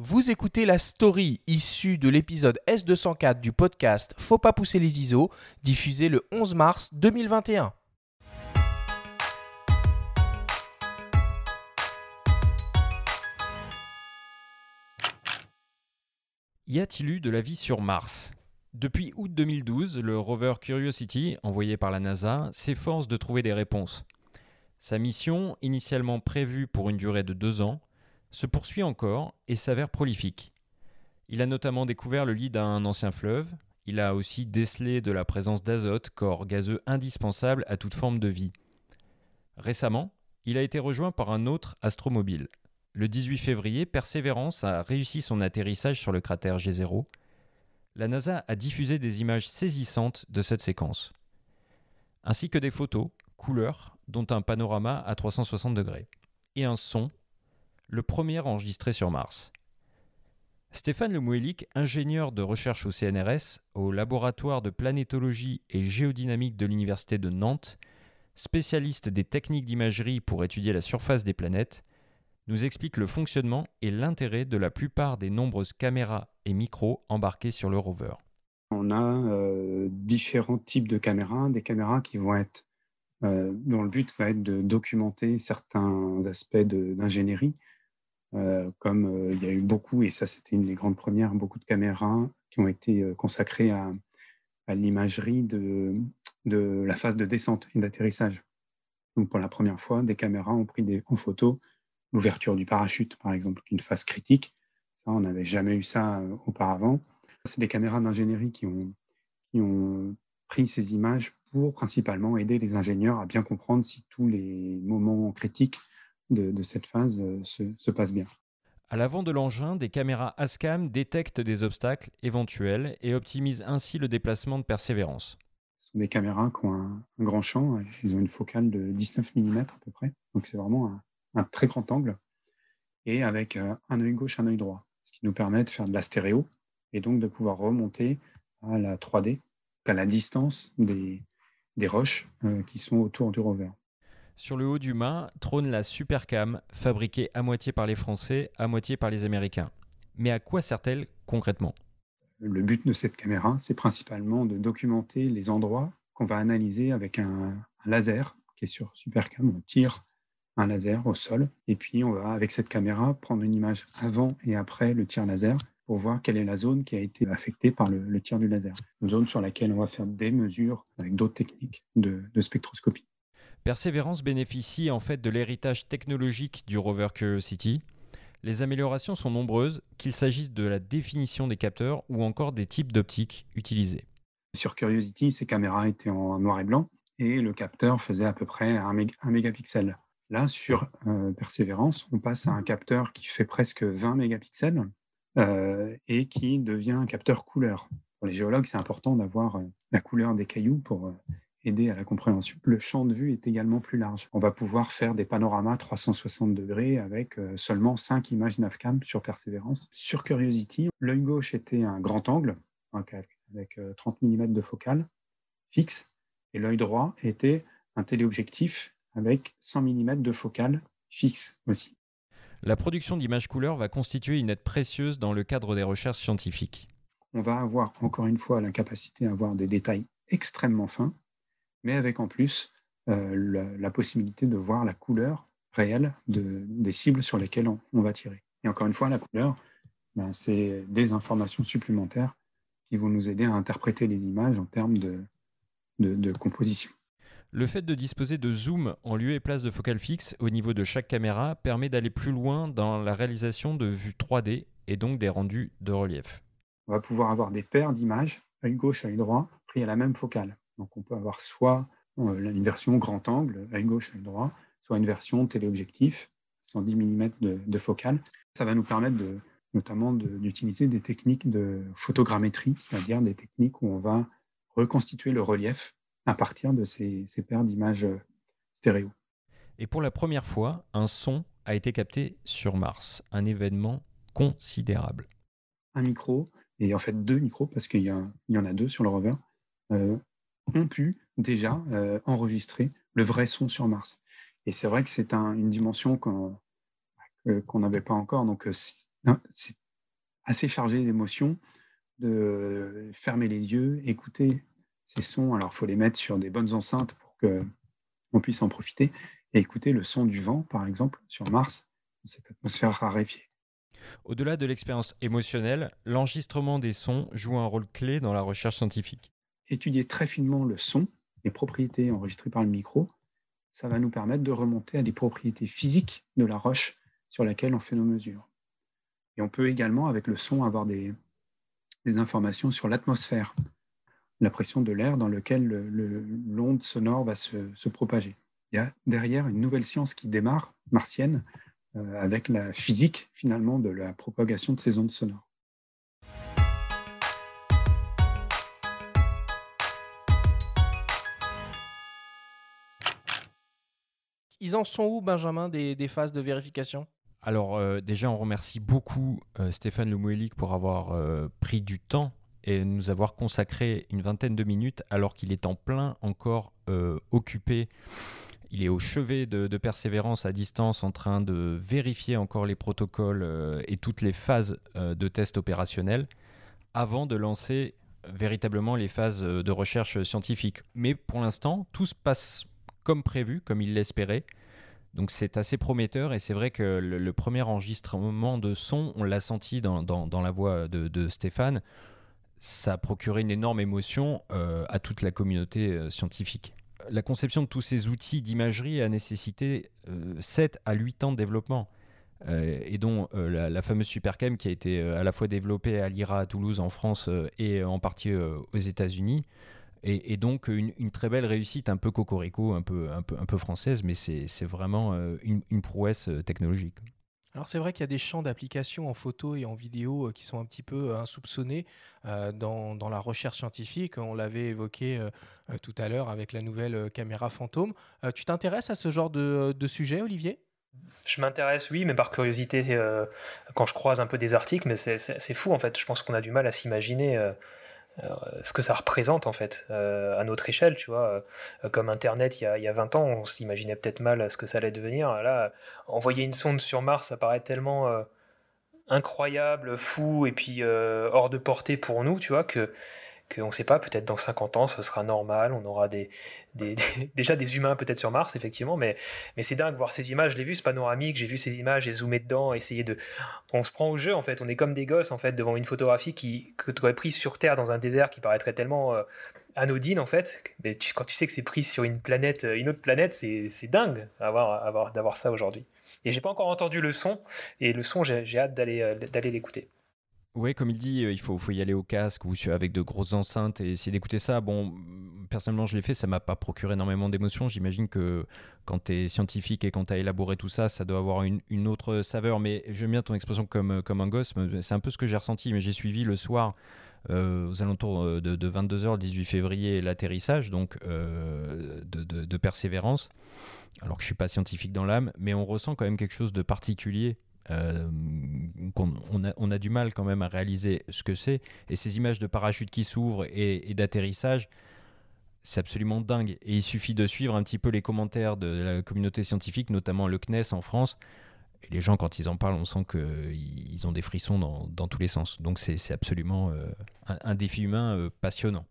Vous écoutez la story issue de l'épisode S204 du podcast Faut pas pousser les ISO, diffusé le 11 mars 2021. Y a-t-il eu de la vie sur Mars? Depuis août 2012, le rover Curiosity, envoyé par la NASA, s'efforce de trouver des réponses. Sa mission, initialement prévue pour une durée de deux ans, se poursuit encore et s'avère prolifique. Il a notamment découvert le lit d'un ancien fleuve, il a aussi décelé de la présence d'azote, corps gazeux indispensable à toute forme de vie. Récemment, il a été rejoint par un autre astromobile. Le 18 février, Perseverance a réussi son atterrissage sur le cratère G0. La NASA a diffusé des images saisissantes de cette séquence, ainsi que des photos, couleurs, dont un panorama à 360 degrés, et un son le premier enregistré sur Mars. Stéphane Lemouelik, ingénieur de recherche au CNRS, au laboratoire de planétologie et géodynamique de l'Université de Nantes, spécialiste des techniques d'imagerie pour étudier la surface des planètes, nous explique le fonctionnement et l'intérêt de la plupart des nombreuses caméras et micros embarqués sur le rover. On a euh, différents types de caméras, des caméras qui vont être, euh, dont le but va être de documenter certains aspects d'ingénierie, comme euh, il y a eu beaucoup, et ça c'était une des grandes premières, beaucoup de caméras qui ont été euh, consacrées à, l'imagerie de, la phase de descente et d'atterrissage. Donc pour la première fois, des caméras ont pris en photo l'ouverture du parachute, par exemple, une phase critique. Ça, on n'avait jamais eu ça auparavant. C'est des caméras d'ingénierie qui ont pris ces images pour principalement aider les ingénieurs à bien comprendre si tous les moments critiques de, cette phase euh, se, passe bien. À l'avant de l'engin, des caméras ASCAM détectent des obstacles éventuels et optimisent ainsi le déplacement de persévérance. Ce sont des caméras qui ont un, grand champ, ils ont une focale de 19 mm à peu près, donc c'est vraiment un, très grand angle, et avec euh, un œil gauche, un œil droit, ce qui nous permet de faire de la stéréo et donc de pouvoir remonter à la 3D, à la distance des, roches euh, qui sont autour du rover. Sur le haut du mât trône la Supercam, fabriquée à moitié par les Français, à moitié par les Américains. Mais à quoi sert-elle concrètement? Le but de cette caméra, c'est principalement de documenter les endroits qu'on va analyser avec un, laser qui est sur Supercam. On tire un laser au sol et puis on va, avec cette caméra, prendre une image avant et après le tir laser pour voir quelle est la zone qui a été affectée par le, tir du laser. Une zone sur laquelle on va faire des mesures avec d'autres techniques de spectroscopie. Perseverance bénéficie en fait de l'héritage technologique du rover Curiosity. Les améliorations sont nombreuses, qu'il s'agisse de la définition des capteurs ou encore des types d'optiques utilisés. Sur Curiosity, ces caméras étaient en noir et blanc et le capteur faisait à peu près un, mégapixel. Là, sur euh, Perseverance, on passe à un capteur qui fait presque 20 mégapixels euh, et qui devient un capteur couleur. Pour les géologues, c'est important d'avoir euh, la couleur des cailloux pour aider à la compréhension. Le champ de vue est également plus large. On va pouvoir faire des panoramas 360 degrés avec euh, seulement 5 images Navcam sur Persévérance. Sur Curiosity, l'œil gauche était un grand angle avec 30 euh, mm de focale fixe et l'œil droit était un téléobjectif avec 100 mm de focale fixe aussi. La production d'images couleurs va constituer une aide précieuse dans le cadre des recherches scientifiques. On va avoir encore une fois la capacité à avoir des détails extrêmement fins mais avec en plus euh, la, possibilité de voir la couleur réelle des cibles sur lesquelles on, va tirer. Et encore une fois, la couleur, ben, c'est des informations supplémentaires qui vont nous aider à interpréter les images en termes de, de, composition. Le fait de disposer de zoom en lieu et place de focale fixe au niveau de chaque caméra permet d'aller plus loin dans la réalisation de vues 3D et donc des rendus de relief. On va pouvoir avoir des paires d'images, œil gauche, œil droit, pris à la même focale. Donc on peut avoir soit euh, une version grand angle, à gauche, à droite, soit une version téléobjectif, 110 mm de, focale. Ça va nous permettre de, notamment d'utiliser des techniques de photogrammétrie, c'est-à-dire des techniques où on va reconstituer le relief à partir de ces, ces paires d'images euh, stéréo. Et pour la première fois, un son a été capté sur Mars, un événement considérable. Un micro, et en fait deux micros, parce qu'il y, y, en a deux sur le rover, euh, ont pu déjà euh, enregistrer le vrai son sur Mars. Et c'est vrai que c'est une dimension qu'on n'avait pas encore. Donc, euh, c'est assez chargé d'émotions, de fermer les yeux, écouter ces sons. Alors, il faut les mettre sur des bonnes enceintes pour qu'on puisse en profiter et écouter le son du vent, par exemple, sur Mars, dans cette atmosphère raréfiée. Au-delà de l'expérience émotionnelle, l'enregistrement des sons joue un rôle clé dans la recherche scientifique. Étudier très finement le son, les propriétés enregistrées par le micro, ça va nous permettre de remonter à des propriétés physiques de la roche sur laquelle on fait nos mesures. Et on peut également, avec le son, avoir des, informations sur l'atmosphère, la pression de l'air dans lequel l'onde sonore va se, propager. Il y a derrière une nouvelle science qui démarre, martienne, euh, avec la physique finalement de la propagation de ces ondes sonores. Ils en sont où, Benjamin, des, phases de vérification? Alors, euh, déjà, on remercie beaucoup euh, Stéphane Lemouelik pour avoir euh, pris du temps et nous avoir consacré une vingtaine de minutes alors qu'il est en plein encore occupé. Il est au chevet de, persévérance à distance en train de vérifier encore les protocoles et toutes les phases de test opérationnels avant de lancer véritablement les phases de recherche scientifique. Mais pour l'instant, tout se passe comme prévu, comme il l'espérait. Donc c'est assez prometteur et c'est vrai que le, premier enregistrement de son, on l'a senti dans, la voix de, Stéphane, ça a procuré une énorme émotion euh, à toute la communauté euh, scientifique. La conception de tous ces outils d'imagerie a nécessité 7 euh, à 8 ans de développement. et dont la, la, fameuse Supercam qui a été à la fois développée à l'IRA à Toulouse en France et en partie aux États-Unis, et, donc une, très belle réussite, un peu cocorico, un peu, un peu, un peu française, mais c'est vraiment euh, une, prouesse euh, technologique. Alors c'est vrai qu'il y a des champs d'application en photo et en vidéo euh, qui sont un petit peu insoupçonnés dans, dans, la recherche scientifique. On l'avait évoqué tout à l'heure avec la nouvelle caméra fantôme. tu t'intéresses à ce genre de, de sujet, Olivier? Je m'intéresse, oui, mais par curiosité, quand je croise un peu des articles, mais c'est fou en fait. Je pense qu'on a du mal à s'imaginer euh, ce que ça représente en fait euh, à notre échelle, tu vois. Euh, comme Internet il y, a, il y a 20 ans, on s'imaginait peut-être mal ce que ça allait devenir. Là, envoyer une sonde sur Mars, ça paraît tellement incroyable, fou et puis hors de portée pour nous, tu vois, que qu'on ne sait pas, peut-être dans 50 ans, ce sera normal, on aura des, déjà des humains peut-être sur Mars, effectivement, mais, c'est dingue voir ces images, je l'ai vu, ce panoramique, j'ai vu ces images, j'ai zoomé dedans, essayé de... On se prend au jeu, en fait, on est comme des gosses, en fait, devant une photographie qui, que tu aurais prise sur Terre dans un désert qui paraîtrait tellement euh, anodine, en fait, mais quand tu sais que c'est pris sur une planète, euh, une autre planète, c'est dingue d'avoir avoir, ça aujourd'hui. Et j'ai pas encore entendu le son, et le son, j'ai hâte d'aller euh, d'aller l'écouter. Oui, comme il dit, euh, il faut, y aller au casque ou avec de grosses enceintes et essayer d'écouter ça. Bon, personnellement, je l'ai fait, ça m'a pas procuré énormément d'émotions. J'imagine que quand tu es scientifique et quand tu as élaboré tout ça, ça doit avoir une, autre saveur. Mais j'aime bien ton expression comme, comme un gosse. C'est un peu ce que j'ai ressenti, mais j'ai suivi le soir. Euh, aux alentours de, de 22h le 18 février l'atterrissage donc euh, de, de, de, persévérance alors que je suis pas scientifique dans l'âme mais on ressent quand même quelque chose de particulier euh, on, a, on, a, du mal quand même à réaliser ce que c'est. Et ces images de parachute qui s'ouvrent et, d'atterrissage, c'est absolument dingue. Et il suffit de suivre un petit peu les commentaires de la communauté scientifique, notamment le CNES en France. Et les gens, quand ils en parlent, on sent qu'ils ont des frissons dans, tous les sens. Donc c'est absolument euh, un, défi humain euh, passionnant.